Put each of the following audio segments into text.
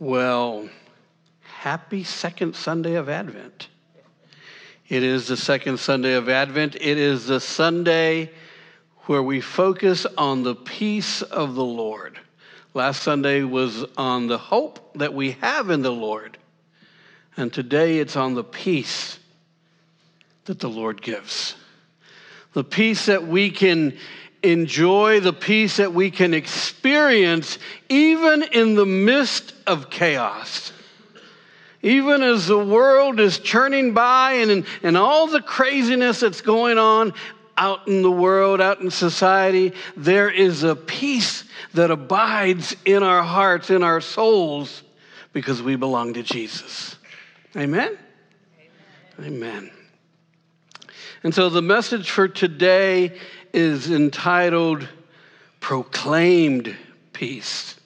Well, happy second Sunday of Advent. It is the second Sunday of Advent. It is the Sunday where we focus on the peace of the Lord. Last Sunday was on the hope that we have in the Lord. And today it's on the peace that the Lord gives. The peace that we can enjoy, the peace that we can experience even in the midst of chaos. Even as the world is churning by and, and all the craziness that's going on out in the world, out in society, there is a peace that abides in our hearts, in our souls, because we belong to Jesus. Amen? Amen. Amen. And so the message for today is entitled Proclaimed Peace.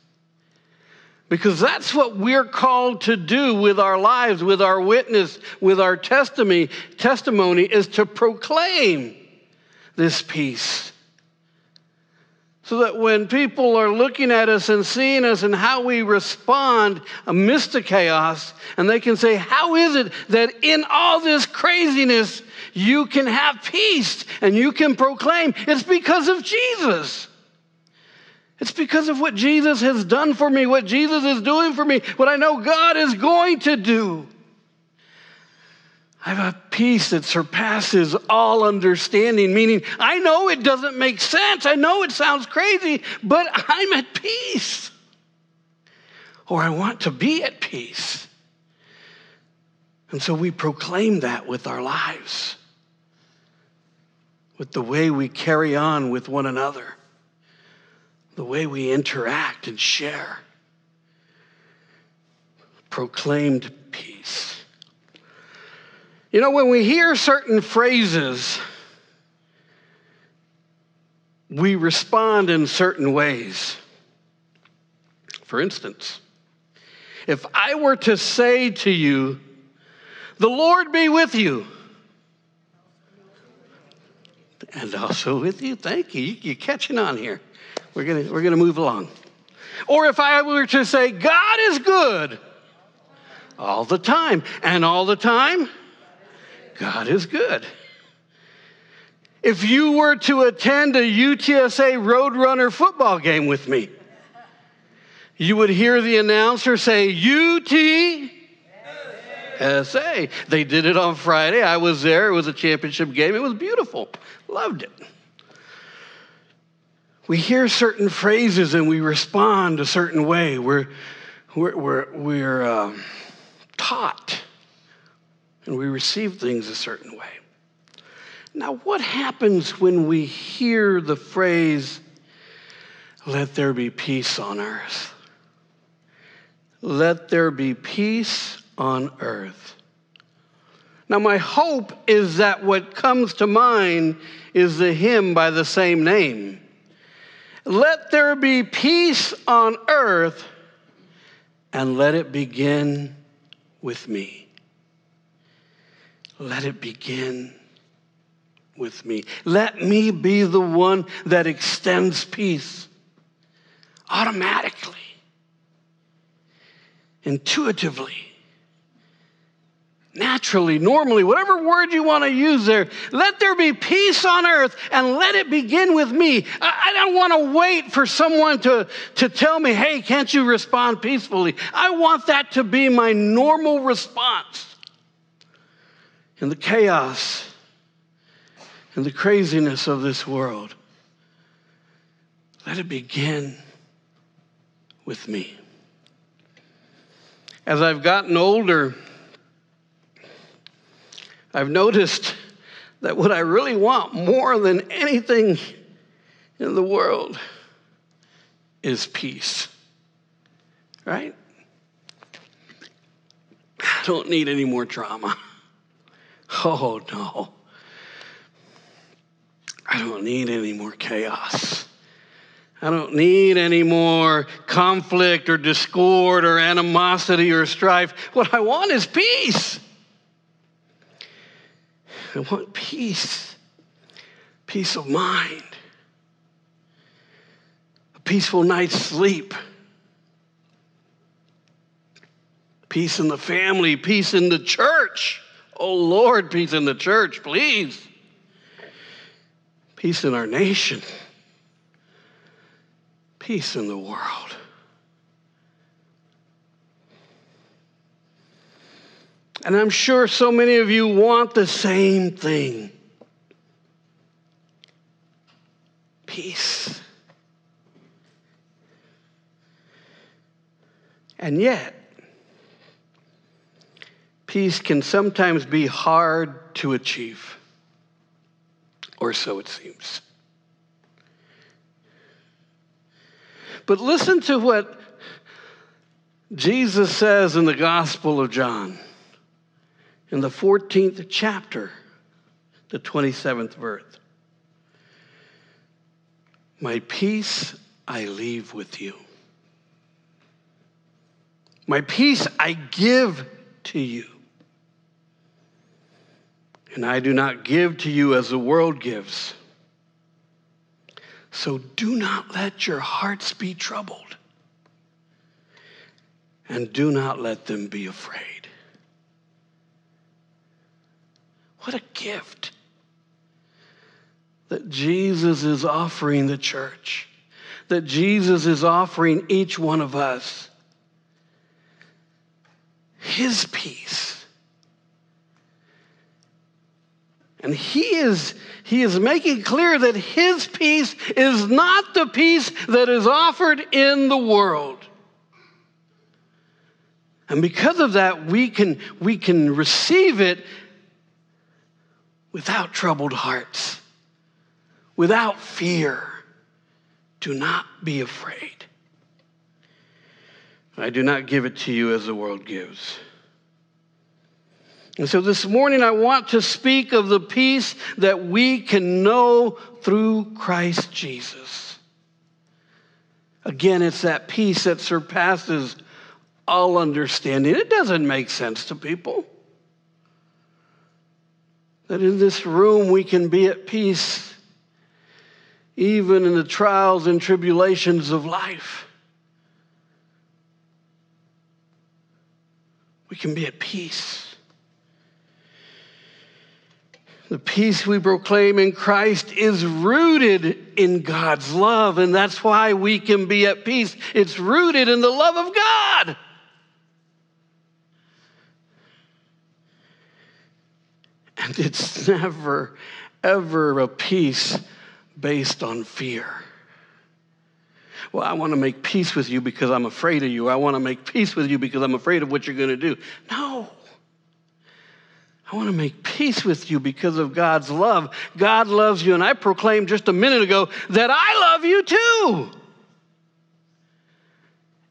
Because that's what we're called to do with our lives, with our witness, with our testimony, testimony is to proclaim this peace. So that when people are looking at us and seeing us and how we respond amidst the chaos, and they can say, How is it that in all this craziness you can have peace and you can proclaim? It's because of Jesus. It's because of what Jesus has done for me, what Jesus is doing for me, what I know God is going to do. I have a peace that surpasses all understanding, meaning I know it doesn't make sense. I know it sounds crazy, but I'm at peace. Or I want to be at peace. And so we proclaim that with our lives, with the way we carry on with one another the way we interact and share. Proclaimed peace. You know, when we hear certain phrases, we respond in certain ways. For instance, if I were to say to you, The Lord be with you, and also with you, thank you, you're catching on here. We're going we're going to move along. Or if I were to say, God is good all the time, and all the time, God is good. If you were to attend a UTSA Roadrunner football game with me, you would hear the announcer say, UT. SA. They did it on Friday. I was there. It was a championship game. It was beautiful. Loved it we hear certain phrases and we respond a certain way. We're, we're, we're, we're um, taught and we receive things a certain way. Now, what happens when we hear the phrase, let there be peace on earth? Let there be peace on earth. Now, my hope is that what comes to mind is the hymn by the same name. Let there be peace on earth, and let it begin with me. Let it begin with me. Let me be the one that extends peace automatically, intuitively naturally, normally, whatever word you want to use there, let there be peace on earth and let it begin with me. I, I don't want to wait for someone to, to tell me, hey, can't you respond peacefully? I want that to be my normal response in the chaos and the craziness of this world. Let it begin with me. As I've gotten older, I've noticed that what I really want more than anything in the world is peace. Right? I don't need any more drama. Oh, no. I don't need any more chaos. I don't need any more conflict or discord or animosity or strife. What I want is peace. I want peace, peace of mind, a peaceful night's sleep, peace in the family, peace in the church. Oh Lord, peace in the church, please. Peace in our nation, peace in the world. And I'm sure so many of you want the same thing peace. And yet, peace can sometimes be hard to achieve, or so it seems. But listen to what Jesus says in the Gospel of John, in the 14th chapter, the 27th verse. My peace I leave with you. My peace I give to you. And I do not give to you as the world gives. So do not let your hearts be troubled. And do not let them be afraid. What a gift that Jesus is offering the church, that Jesus is offering each one of us his peace. And he is, he is making clear that his peace is not the peace that is offered in the world. And because of that, we can, we can receive it without troubled hearts, without fear. Do not be afraid. I do not give it to you as the world gives. And so this morning, I want to speak of the peace that we can know through Christ Jesus. Again, it's that peace that surpasses all understanding. It doesn't make sense to people. That in this room we can be at peace even in the trials and tribulations of life. we can be at peace. The peace we proclaim in Christ is rooted in God's love, and that's why we can be at peace. It's rooted in the love of God. And it's never, ever a peace based on fear. Well, I want to make peace with you because I'm afraid of you. I want to make peace with you because I'm afraid of what you're going to do. No. I want to make peace with you because of God's love. God loves you, and I proclaimed just a minute ago that I love you too.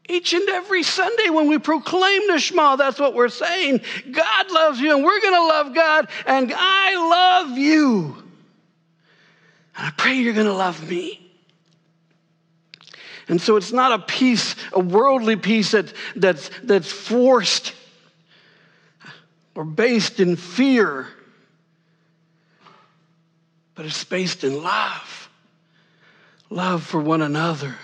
Each and every Sunday when we proclaim the Shema, that's what we're saying. God loves you, and we're going to love God, and I love you. And I pray you're going to love me. And so it's not a peace, a worldly peace that, that's, that's forced or based in fear, but it's based in love. Love for one another,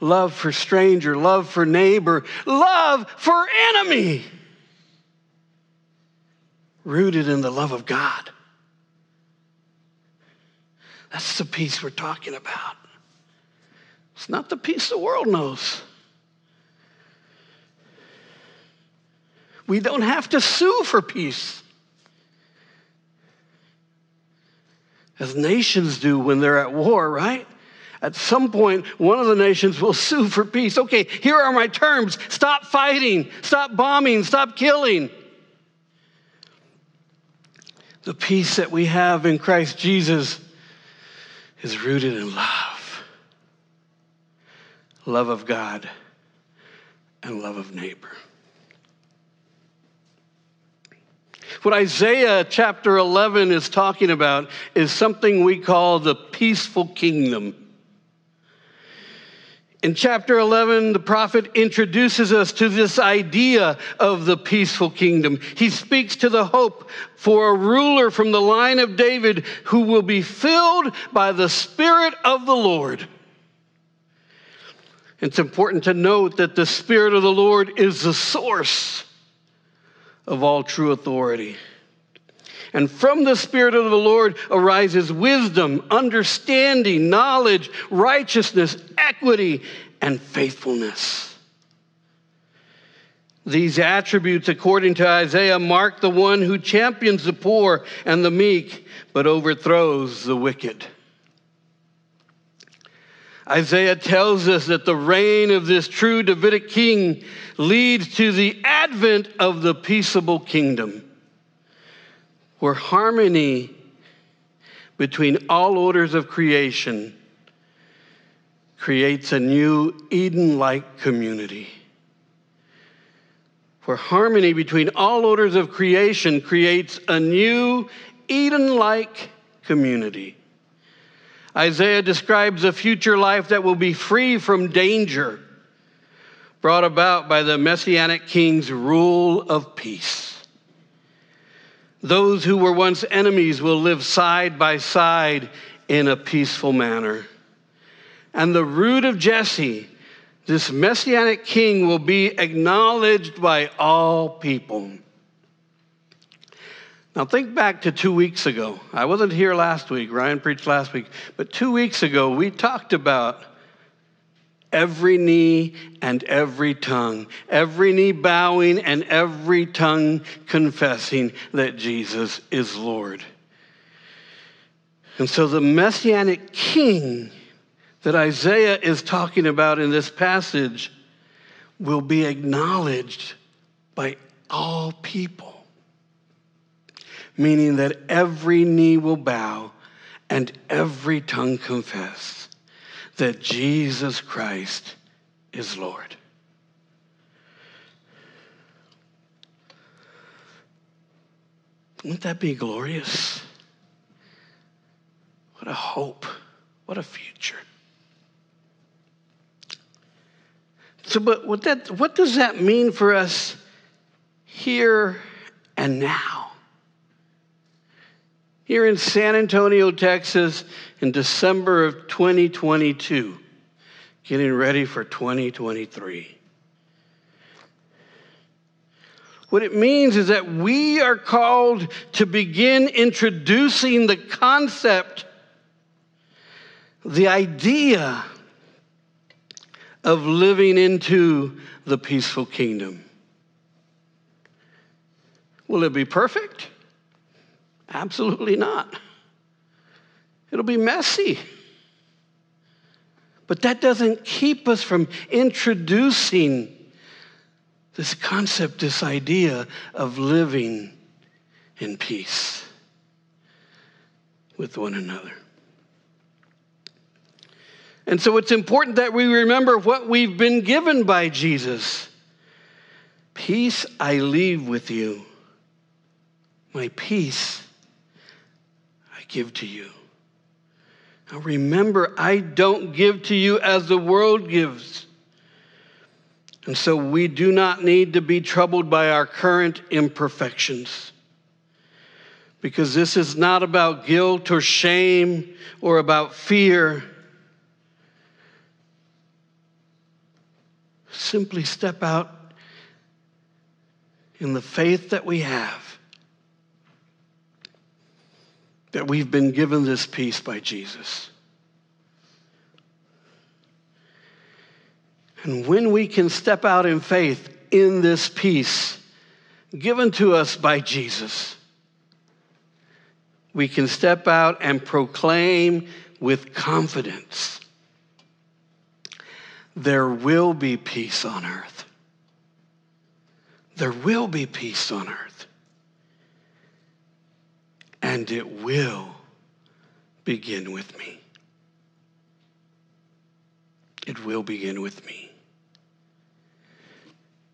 love for stranger, love for neighbor, love for enemy. Rooted in the love of God. That's the peace we're talking about. It's not the peace the world knows. We don't have to sue for peace. As nations do when they're at war, right? At some point, one of the nations will sue for peace. Okay, here are my terms stop fighting, stop bombing, stop killing. The peace that we have in Christ Jesus is rooted in love love of God, and love of neighbor. What Isaiah chapter 11 is talking about is something we call the peaceful kingdom. In chapter 11, the prophet introduces us to this idea of the peaceful kingdom. He speaks to the hope for a ruler from the line of David who will be filled by the Spirit of the Lord. It's important to note that the Spirit of the Lord is the source of all true authority. And from the Spirit of the Lord arises wisdom, understanding, knowledge, righteousness, equity, and faithfulness. These attributes, according to Isaiah, mark the one who champions the poor and the meek, but overthrows the wicked. Isaiah tells us that the reign of this true Davidic king leads to the advent of the peaceable kingdom where harmony between all orders of creation creates a new Eden like community. Where harmony between all orders of creation creates a new Eden like community. Isaiah describes a future life that will be free from danger, brought about by the Messianic King's rule of peace. Those who were once enemies will live side by side in a peaceful manner. And the root of Jesse, this messianic king, will be acknowledged by all people. Now, think back to two weeks ago. I wasn't here last week, Ryan preached last week, but two weeks ago we talked about every knee and every tongue, every knee bowing and every tongue confessing that Jesus is Lord. And so the messianic king that Isaiah is talking about in this passage will be acknowledged by all people, meaning that every knee will bow and every tongue confess that Jesus Christ is Lord. Wouldn't that be glorious? What a hope. What a future. So, but what, that, what does that mean for us here and now? Here in San Antonio, Texas, in December of 2022, getting ready for 2023. What it means is that we are called to begin introducing the concept, the idea of living into the peaceful kingdom. Will it be perfect? Absolutely not. It'll be messy. But that doesn't keep us from introducing this concept, this idea of living in peace with one another. And so it's important that we remember what we've been given by Jesus. Peace I leave with you, my peace give to you. Now remember, I don't give to you as the world gives. And so we do not need to be troubled by our current imperfections. Because this is not about guilt or shame or about fear. Simply step out in the faith that we have that we've been given this peace by Jesus. And when we can step out in faith in this peace given to us by Jesus, we can step out and proclaim with confidence there will be peace on earth. There will be peace on earth and it will begin with me. It will begin with me.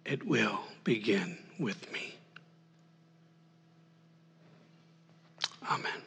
It will begin with me. Amen.